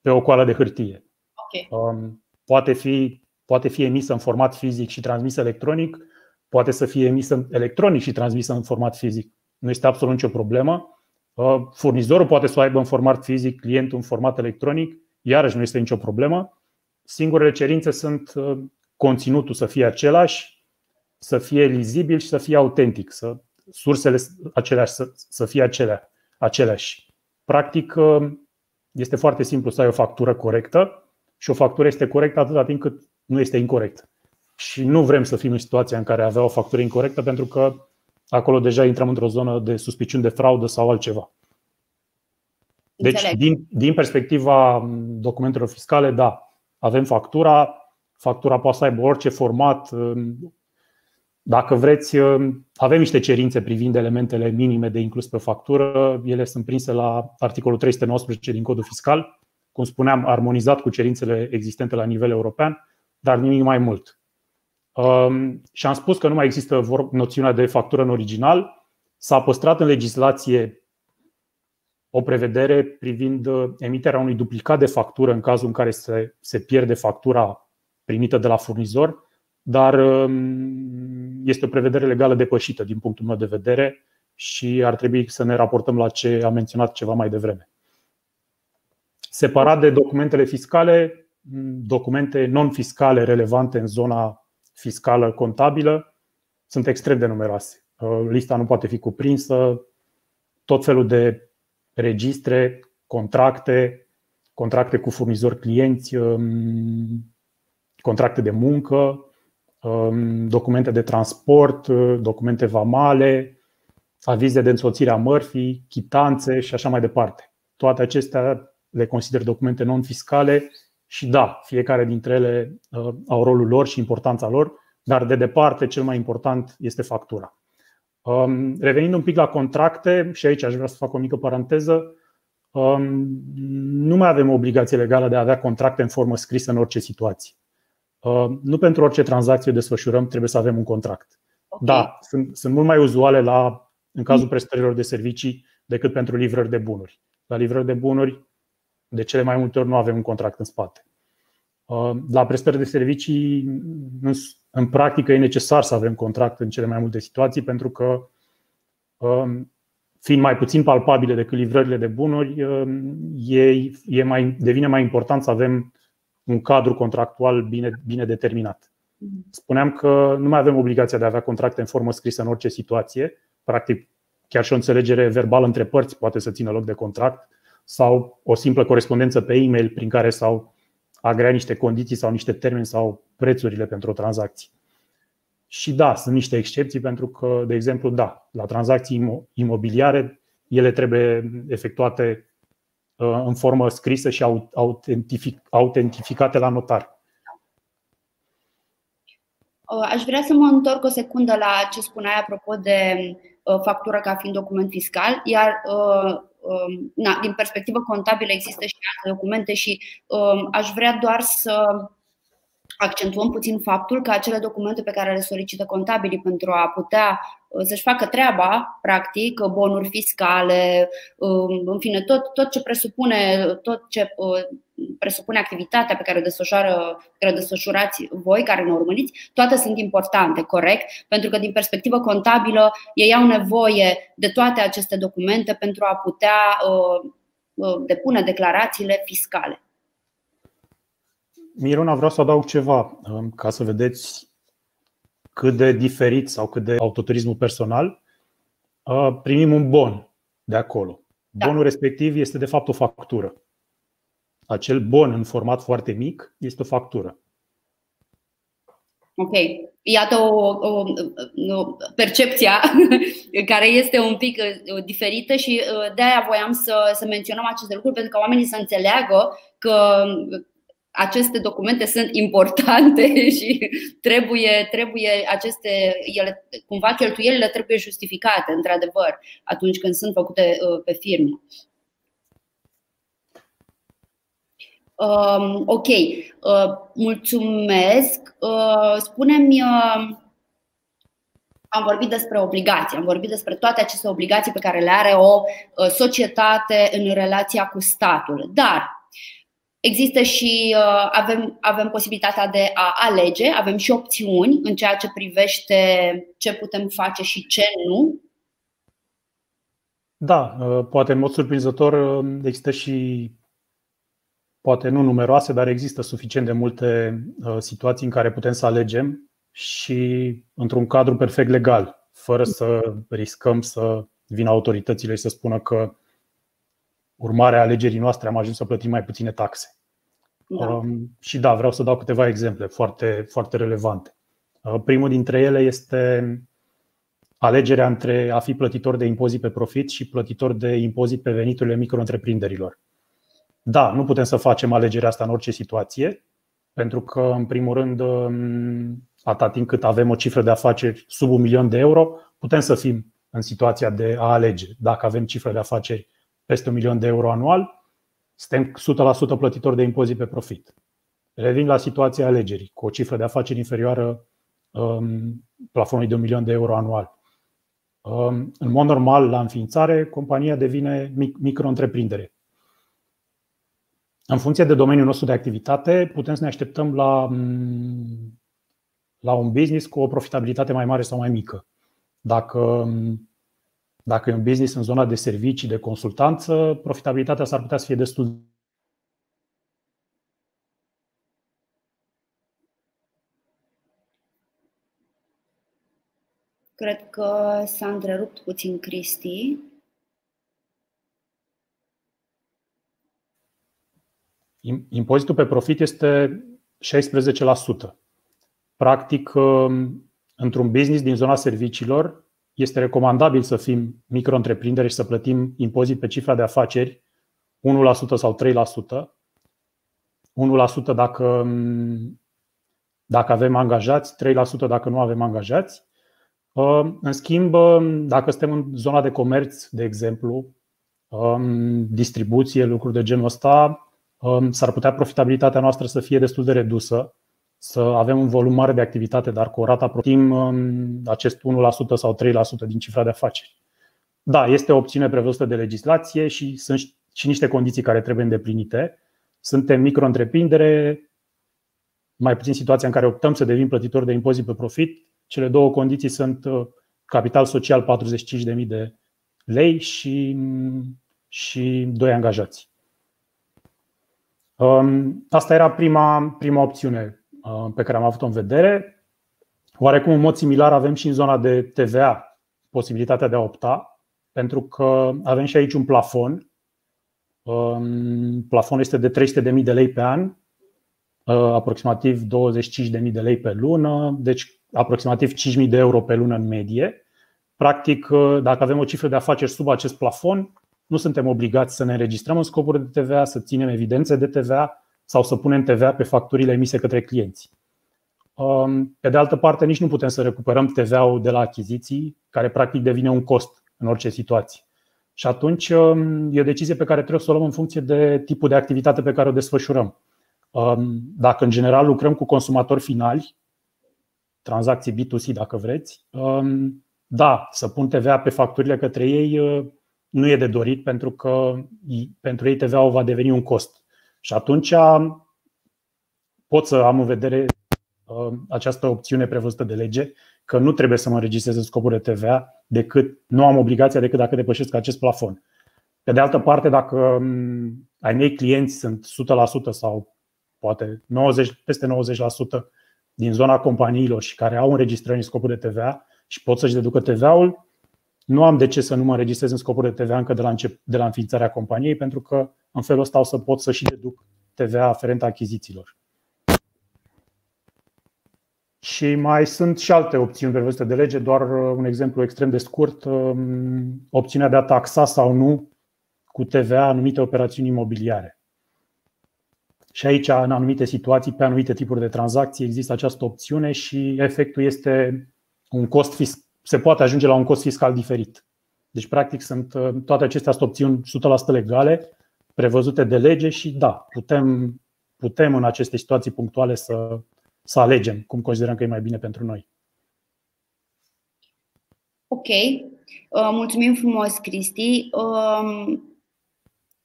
pe o coală de hârtie. Okay. Um, poate, fi, poate fi emisă în format fizic și transmisă electronic, poate să fie emisă electronic și transmisă în format fizic. Nu este absolut nicio problemă. Uh, furnizorul poate să o aibă în format fizic, clientul în format electronic, iarăși nu este nicio problemă. Singurele cerințe sunt uh, conținutul să fie același, să fie lizibil și să fie autentic, să sursele aceleași, să, să fie acelea, aceleași. Practic, uh, este foarte simplu să ai o factură corectă și o factură este corectă atâta timp cât nu este incorrectă. Și nu vrem să fim în situația în care avea o factură incorrectă pentru că acolo deja intrăm într-o zonă de suspiciuni de fraudă sau altceva. Deci, din, din perspectiva documentelor fiscale, da, avem factura, factura poate să aibă orice format. Dacă vreți, avem niște cerințe privind elementele minime de inclus pe factură. Ele sunt prinse la articolul 319 din Codul Fiscal, cum spuneam, armonizat cu cerințele existente la nivel european, dar nimic mai mult. Și am spus că nu mai există noțiunea de factură în original. S-a păstrat în legislație o prevedere privind uh, emiterea unui duplicat de factură în cazul în care se, se pierde factura primită de la furnizor, dar um, este o prevedere legală depășită din punctul meu de vedere și ar trebui să ne raportăm la ce am menționat ceva mai devreme. Separat de documentele fiscale, documente non-fiscale relevante în zona fiscală contabilă sunt extrem de numeroase. Uh, lista nu poate fi cuprinsă, tot felul de registre, contracte, contracte cu furnizori clienți, um, contracte de muncă, um, documente de transport, uh, documente vamale, avize de însoțire a mărfii, chitanțe și așa mai departe. Toate acestea le consider documente non-fiscale și da, fiecare dintre ele uh, au rolul lor și importanța lor, dar de departe cel mai important este factura. Um, revenind un pic la contracte, și aici aș vrea să fac o mică paranteză, um, nu mai avem obligație legală de a avea contracte în formă scrisă în orice situație. Um, nu pentru orice tranzacție desfășurăm trebuie să avem un contract. Okay. Da, sunt, sunt mult mai uzuale la, în cazul prestărilor de servicii decât pentru livrări de bunuri. La livrări de bunuri, de cele mai multe ori nu avem un contract în spate. La prestări de servicii, în practică e necesar să avem contract în cele mai multe situații pentru că um, fiind mai puțin palpabile decât livrările de bunuri, um, e, e mai, devine mai important să avem un cadru contractual bine, bine determinat. Spuneam că nu mai avem obligația de a avea contracte în formă scrisă în orice situație. Practic, chiar și o înțelegere verbală între părți poate să țină loc de contract sau o simplă corespondență pe e-mail prin care s-au agrea niște condiții sau niște termeni sau prețurile pentru o tranzacție. Și da, sunt niște excepții pentru că, de exemplu, da, la tranzacții imobiliare, ele trebuie efectuate uh, în formă scrisă și autentificate la notar. Uh, aș vrea să mă întorc o secundă la ce spuneai apropo de uh, factură ca fiind document fiscal, iar um, na, din perspectivă contabilă există și alte documente și um, aș vrea doar să accentuăm puțin faptul că acele documente pe care le solicită contabilii pentru a putea uh, să-și facă treaba, practic, bonuri fiscale, um, în fine, tot, tot ce presupune, tot ce uh, presupune activitatea pe care o, desfășoară, care o desfășurați voi, care ne urmăriți, toate sunt importante, corect? Pentru că din perspectivă contabilă ei au nevoie de toate aceste documente pentru a putea uh, depune declarațiile fiscale. Miruna, vreau să adaug ceva um, ca să vedeți cât de diferit sau cât de autoturismul personal. Uh, primim un bon de acolo. Da. Bonul respectiv este de fapt o factură. Acel bon în format foarte mic este o factură. Ok. Iată o, o, o percepția <laughs> care este un pic uh, diferită și uh, de aia voiam să, să menționăm aceste lucruri pentru ca oamenii să înțeleagă că aceste documente sunt importante <laughs> și trebuie, trebuie aceste, ele, cumva cheltuielile trebuie justificate, într-adevăr, atunci când sunt făcute uh, pe firmă. Um, ok, uh, mulțumesc. Uh, spune-mi, uh, am vorbit despre obligații, am vorbit despre toate aceste obligații pe care le are o uh, societate în relația cu statul. Dar Există și uh, avem, avem posibilitatea de a alege, avem și opțiuni în ceea ce privește ce putem face și ce nu. Da, uh, poate în mod surprinzător uh, există și, poate nu numeroase, dar există suficient de multe situații în care putem să alegem și într-un cadru perfect legal, fără să riscăm să vină autoritățile și să spună că urmarea alegerii noastre am ajuns să plătim mai puține taxe. Da. Um, și da, vreau să dau câteva exemple foarte, foarte relevante. Uh, primul dintre ele este alegerea între a fi plătitor de impozit pe profit și plătitor de impozit pe veniturile micro-întreprinderilor. Da, nu putem să facem alegerea asta în orice situație, pentru că, în primul rând, um, atât timp cât avem o cifră de afaceri sub un milion de euro, putem să fim în situația de a alege. Dacă avem cifră de afaceri peste un milion de euro anual, suntem 100% plătitori de impozit pe profit. Revin la situația alegerii, cu o cifră de afaceri inferioară um, plafonului de un milion de euro anual. Um, în mod normal, la înființare, compania devine mic- micro-întreprindere. În funcție de domeniul nostru de activitate, putem să ne așteptăm la, um, la un business cu o profitabilitate mai mare sau mai mică. Dacă um, dacă e un business în zona de servicii, de consultanță, profitabilitatea s-ar putea să fie destul Cred că s-a întrerupt puțin Cristi. Impozitul pe profit este 16%. Practic, într-un business din zona serviciilor, este recomandabil să fim micro-întreprindere și să plătim impozit pe cifra de afaceri 1% sau 3%. 1% dacă, dacă avem angajați, 3% dacă nu avem angajați. În schimb, dacă suntem în zona de comerț, de exemplu, distribuție, lucruri de genul ăsta, s-ar putea profitabilitatea noastră să fie destul de redusă să avem un volum mare de activitate, dar cu o rata protim um, acest 1% sau 3% din cifra de afaceri. Da, este o opțiune prevăzută de legislație și sunt și niște condiții care trebuie îndeplinite. Suntem micro-întreprindere, mai puțin situația în care optăm să devenim plătitori de impozit pe profit. Cele două condiții sunt uh, capital social 45.000 de lei și, și doi angajați. Um, asta era prima, prima opțiune Uh, pe care am avut-o în vedere. Oarecum în mod similar avem și în zona de TVA posibilitatea de a opta, pentru că avem și aici un plafon. Um, plafonul este de 300.000 de lei pe an, uh, aproximativ 25.000 de lei pe lună, deci aproximativ 5.000 de euro pe lună în medie. Practic, uh, dacă avem o cifră de afaceri sub acest plafon, nu suntem obligați să ne înregistrăm în scopuri de TVA, să ținem evidențe de TVA, sau să punem TVA pe facturile emise către clienți. Um, pe de altă parte, nici nu putem să recuperăm TVA-ul de la achiziții, care practic devine un cost în orice situație. Și atunci um, e o decizie pe care trebuie să o luăm în funcție de tipul de activitate pe care o desfășurăm. Um, dacă în general lucrăm cu consumatori finali, tranzacții B2C dacă vreți, da, să pun TVA pe facturile către ei uh, nu e de dorit pentru că pentru ei TVA-ul va deveni un cost. Și atunci pot să am în vedere uh, această opțiune prevăzută de lege, că nu trebuie să mă înregistrez în scopuri de TVA decât, nu am obligația decât dacă depășesc acest plafon. Pe de altă parte, dacă um, ai mei clienți sunt 100% sau poate 90, peste 90% din zona companiilor și care au înregistrări în scopuri de TVA și pot să-și deducă TVA-ul, nu am de ce să nu mă înregistrez în scopuri de TVA încă de la, încep, de la înființarea companiei, pentru că în felul ăsta o să pot să și deduc TVA aferent achizițiilor. Și mai sunt și alte opțiuni prevăzute de lege, doar un exemplu extrem de scurt, opțiunea de a taxa sau nu cu TVA anumite operațiuni imobiliare. Și aici, în anumite situații, pe anumite tipuri de tranzacții, există această opțiune și efectul este un cost fiscal. Se poate ajunge la un cost fiscal diferit. Deci, practic, sunt toate acestea sunt opțiuni 100% legale, prevăzute de lege și da, putem, putem în aceste situații punctuale să, să alegem cum considerăm că e mai bine pentru noi. Ok. Uh, mulțumim frumos, Cristi. Um,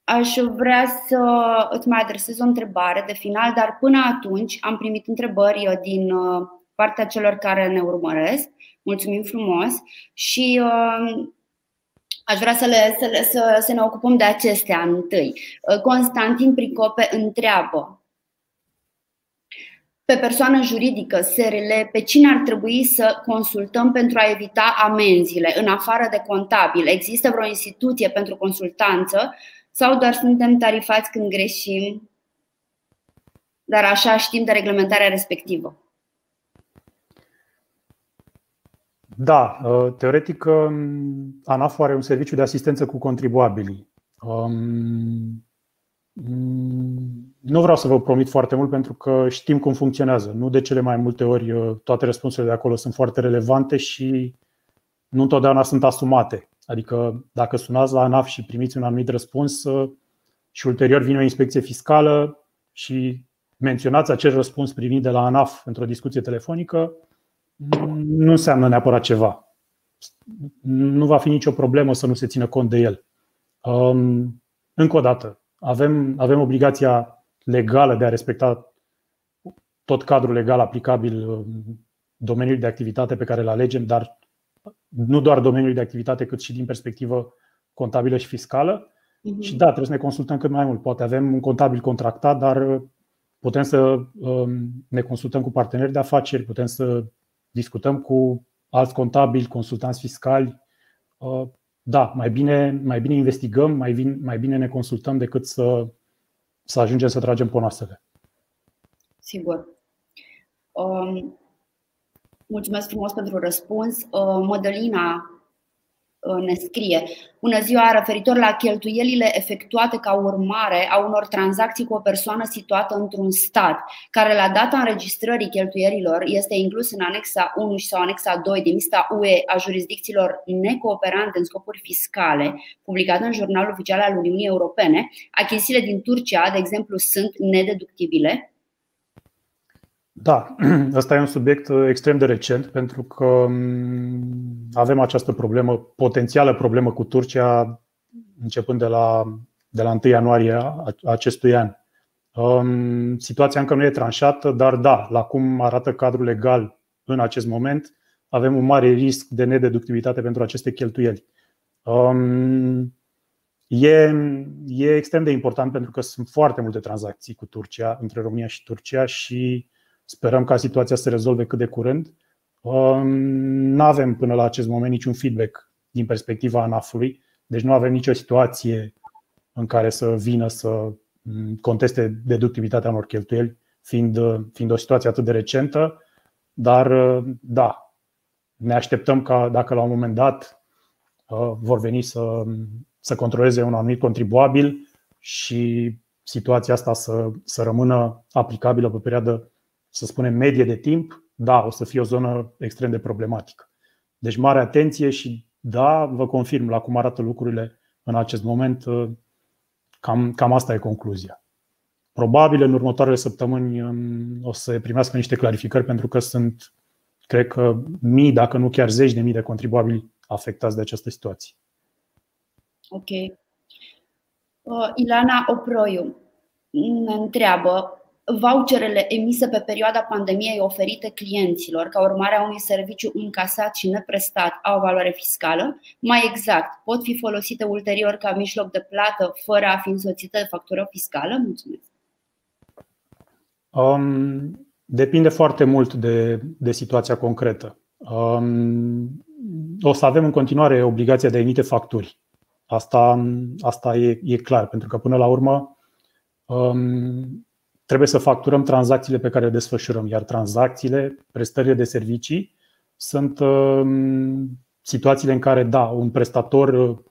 Aș vrea să îți mai adresez o întrebare de final, dar până atunci am primit întrebări uh, din uh, partea celor care ne urmăresc. Mulțumim frumos și uh, aș vrea să, le, să, le, să, să ne ocupăm de acestea întâi. Constantin Pricope întreabă pe persoană juridică, SRL, pe cine ar trebui să consultăm pentru a evita amenziile, în afară de contabil? Există vreo instituție pentru consultanță sau doar suntem tarifați când greșim, dar așa știm de reglementarea respectivă? Da, uh, teoretic um, ANAF are un serviciu de asistență cu contribuabilii. Um, mm, nu vreau să vă promit foarte mult pentru că știm cum funcționează. Nu de cele mai multe ori uh, toate răspunsurile de acolo sunt foarte relevante și nu întotdeauna sunt asumate. Adică dacă sunați la ANAF și primiți un anumit răspuns și ulterior vine o inspecție fiscală și menționați acel răspuns primit de la ANAF într-o discuție telefonică, nu înseamnă neapărat ceva. Nu va fi nicio problemă să nu se țină cont de el. Um, încă o dată, avem, avem obligația legală de a respecta tot cadrul legal aplicabil um, domeniului de activitate pe care îl alegem, dar nu doar domeniul de activitate, cât și din perspectivă contabilă și fiscală. Uh-huh. Și da, trebuie să ne consultăm cât mai mult. Poate avem un contabil contractat, dar uh, putem să um, ne consultăm cu parteneri de afaceri, putem să discutăm cu alți contabili, consultanți fiscali. Uh, da, mai bine, mai bine investigăm, mai bine, mai bine ne consultăm decât să, să ajungem să tragem ponoasele. Sigur. Um, Mulțumesc frumos pentru răspuns. Uh, Mădălina uh, ne scrie Bună ziua, referitor la cheltuielile efectuate ca urmare a unor tranzacții cu o persoană situată într-un stat, care la data înregistrării cheltuielilor este inclus în anexa 1 sau anexa 2 din lista UE a jurisdicțiilor necooperante în scopuri fiscale, publicată în Jurnalul Oficial al Uniunii Europene, achizițiile din Turcia, de exemplu, sunt nedeductibile? Da, <clears throat> ăsta e un subiect uh, extrem de recent pentru că mm, avem această problemă, potențială problemă cu Turcia începând de la, de la 1 ianuarie acestui an. Um, situația încă nu e tranșată, dar da, la cum arată cadrul legal în acest moment, avem un mare risc de nedeductibilitate pentru aceste cheltuieli. Um, e, e extrem de important pentru că sunt foarte multe tranzacții cu Turcia, între România și Turcia și Sperăm ca situația să se rezolve cât de curând. Um, nu avem până la acest moment niciun feedback din perspectiva ANAF-ului, deci nu avem nicio situație în care să vină să mm, conteste deductibilitatea unor cheltuieli, fiind, fiind o situație atât de recentă. Dar, da, ne așteptăm ca dacă la un moment dat uh, vor veni să, să controleze un anumit contribuabil și situația asta să, să rămână aplicabilă pe perioadă să spunem, medie de timp, da, o să fie o zonă extrem de problematică. Deci mare atenție și da, vă confirm la cum arată lucrurile în acest moment, uh, cam, cam asta e concluzia. Probabil în următoarele săptămâni um, o să primească niște clarificări pentru că sunt, cred că, mii, dacă nu chiar zeci de mii de contribuabili afectați de această situație. Ok. Uh, Ilana Oproiu ne întreabă voucherele emise pe perioada pandemiei oferite clienților ca urmare a unui serviciu încasat și neprestat au valoare fiscală? Mai exact, pot fi folosite ulterior ca mijloc de plată fără a fi însoțite de factură fiscală? Mulțumesc. Um, depinde foarte mult de, de situația concretă. Um, o să avem în continuare obligația de a emite facturi. Asta, asta e, e clar, pentru că până la urmă um, trebuie să facturăm tranzacțiile pe care le desfășurăm, iar tranzacțiile, prestările de servicii, sunt um, situațiile în care, da, un prestator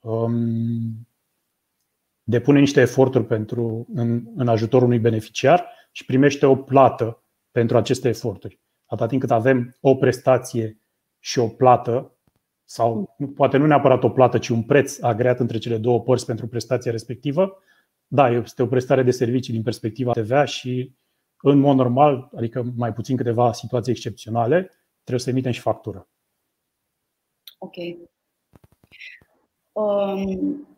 um, depune niște eforturi pentru, în, în ajutorul unui beneficiar și primește o plată pentru aceste eforturi. Atât timp cât avem o prestație și o plată, sau poate nu neapărat o plată, ci un preț agreat între cele două părți pentru prestația respectivă, da, este o prestare de servicii din perspectiva TVA și în mod normal, adică mai puțin câteva situații excepționale, trebuie să emitem și factură. Ok. Um,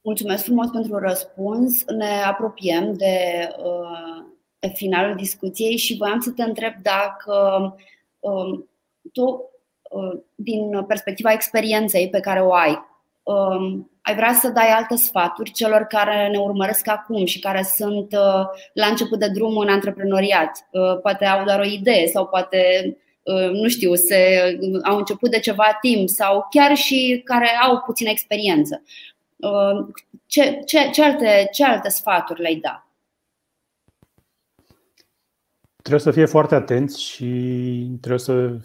mulțumesc frumos pentru răspuns. Ne apropiem de, uh, de finalul discuției și voiam să te întreb dacă um, tu, uh, din perspectiva experienței pe care o ai, um, ai vrea să dai alte sfaturi celor care ne urmăresc acum și care sunt uh, la început de drum în antreprenoriat. Uh, poate au doar o idee sau poate uh, nu știu, se, au început de ceva timp sau chiar și care au puțină experiență. Ce, ce, ce, alte, ce alte sfaturi le-ai da? Trebuie să fie foarte atenți și trebuie să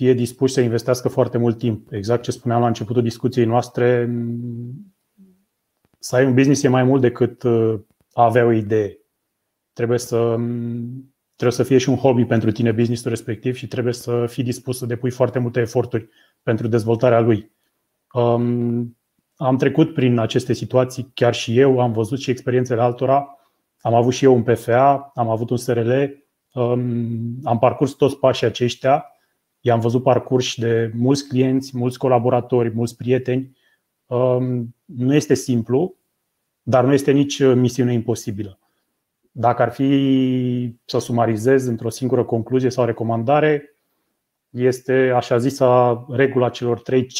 fie dispuși să investească foarte mult timp. Exact ce spuneam la începutul discuției noastre, să ai un business e mai mult decât uh, a avea o idee. Trebuie să, trebuie să fie și un hobby pentru tine businessul respectiv și trebuie să fii dispus să depui foarte multe eforturi pentru dezvoltarea lui. Um, am trecut prin aceste situații chiar și eu, am văzut și experiențele altora, am avut și eu un PFA, am avut un SRL, um, am parcurs toți pașii aceștia, i-am văzut parcurși de mulți clienți, mulți colaboratori, mulți prieteni Um, nu este simplu, dar nu este nici uh, misiune imposibilă. Dacă ar fi să sumarizez într-o singură concluzie sau recomandare, este așa zisa regula celor 3 C.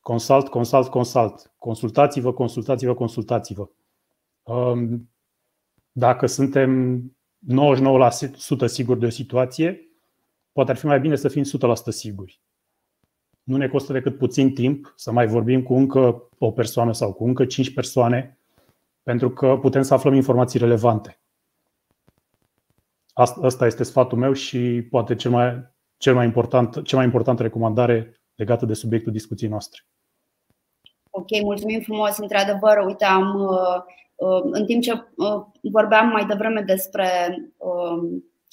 Consult, consult, consult. Consultați-vă, consultați-vă, consultați-vă. Um, dacă suntem 99% siguri de o situație, poate ar fi mai bine să fim 100% siguri nu ne costă decât puțin timp să mai vorbim cu încă o persoană sau cu încă cinci persoane, pentru că putem să aflăm informații relevante. Asta este sfatul meu și poate cel mai, cel mai important, cea mai importantă recomandare legată de subiectul discuției noastre. Ok, mulțumim frumos. Într-adevăr, uite, am, uh, uh, în timp ce uh, vorbeam mai devreme despre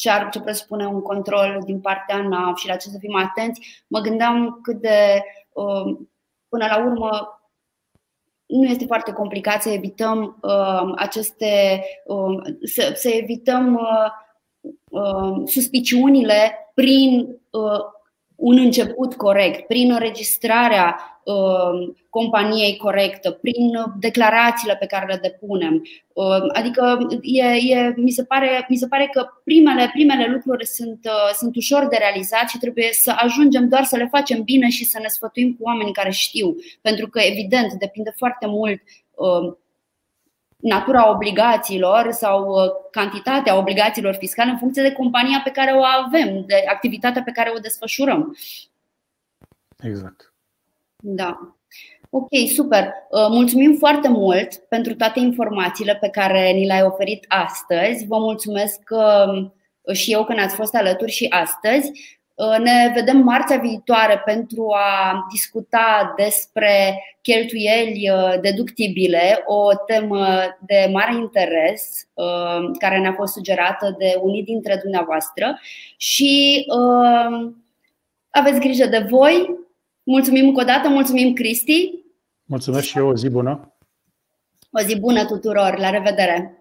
ce, ar, ce presupune un control din partea NAV și la ce să fim atenți, mă gândeam cât de, um, până la urmă, nu este foarte complicat să evităm um, aceste, um, să, să evităm uh, suspiciunile prin uh, un început corect, prin înregistrarea uh, companiei corectă, prin declarațiile pe care le depunem. Uh, adică e, e, mi, se pare, mi se pare că primele, primele lucruri sunt, uh, sunt ușor de realizat și trebuie să ajungem doar să le facem bine și să ne sfătuim cu oamenii care știu. Pentru că, evident, depinde foarte mult natura obligațiilor sau uh, cantitatea obligațiilor fiscale în funcție de compania pe care o avem, de activitatea pe care o desfășurăm. Exact. Da. Ok, super. Uh, mulțumim foarte mult pentru toate informațiile pe care ni le-ai oferit astăzi. Vă mulțumesc uh, și eu că ne-ați fost alături și astăzi. Uh, ne vedem marțea viitoare pentru a discuta despre cheltuieli uh, deductibile, o temă de mare interes uh, care ne-a fost sugerată de unii dintre dumneavoastră și aveți grijă de voi. Mulțumim încă o dată, mulțumim Cristi. Mulțumesc și eu, o zi bună. O zi bună tuturor, la revedere!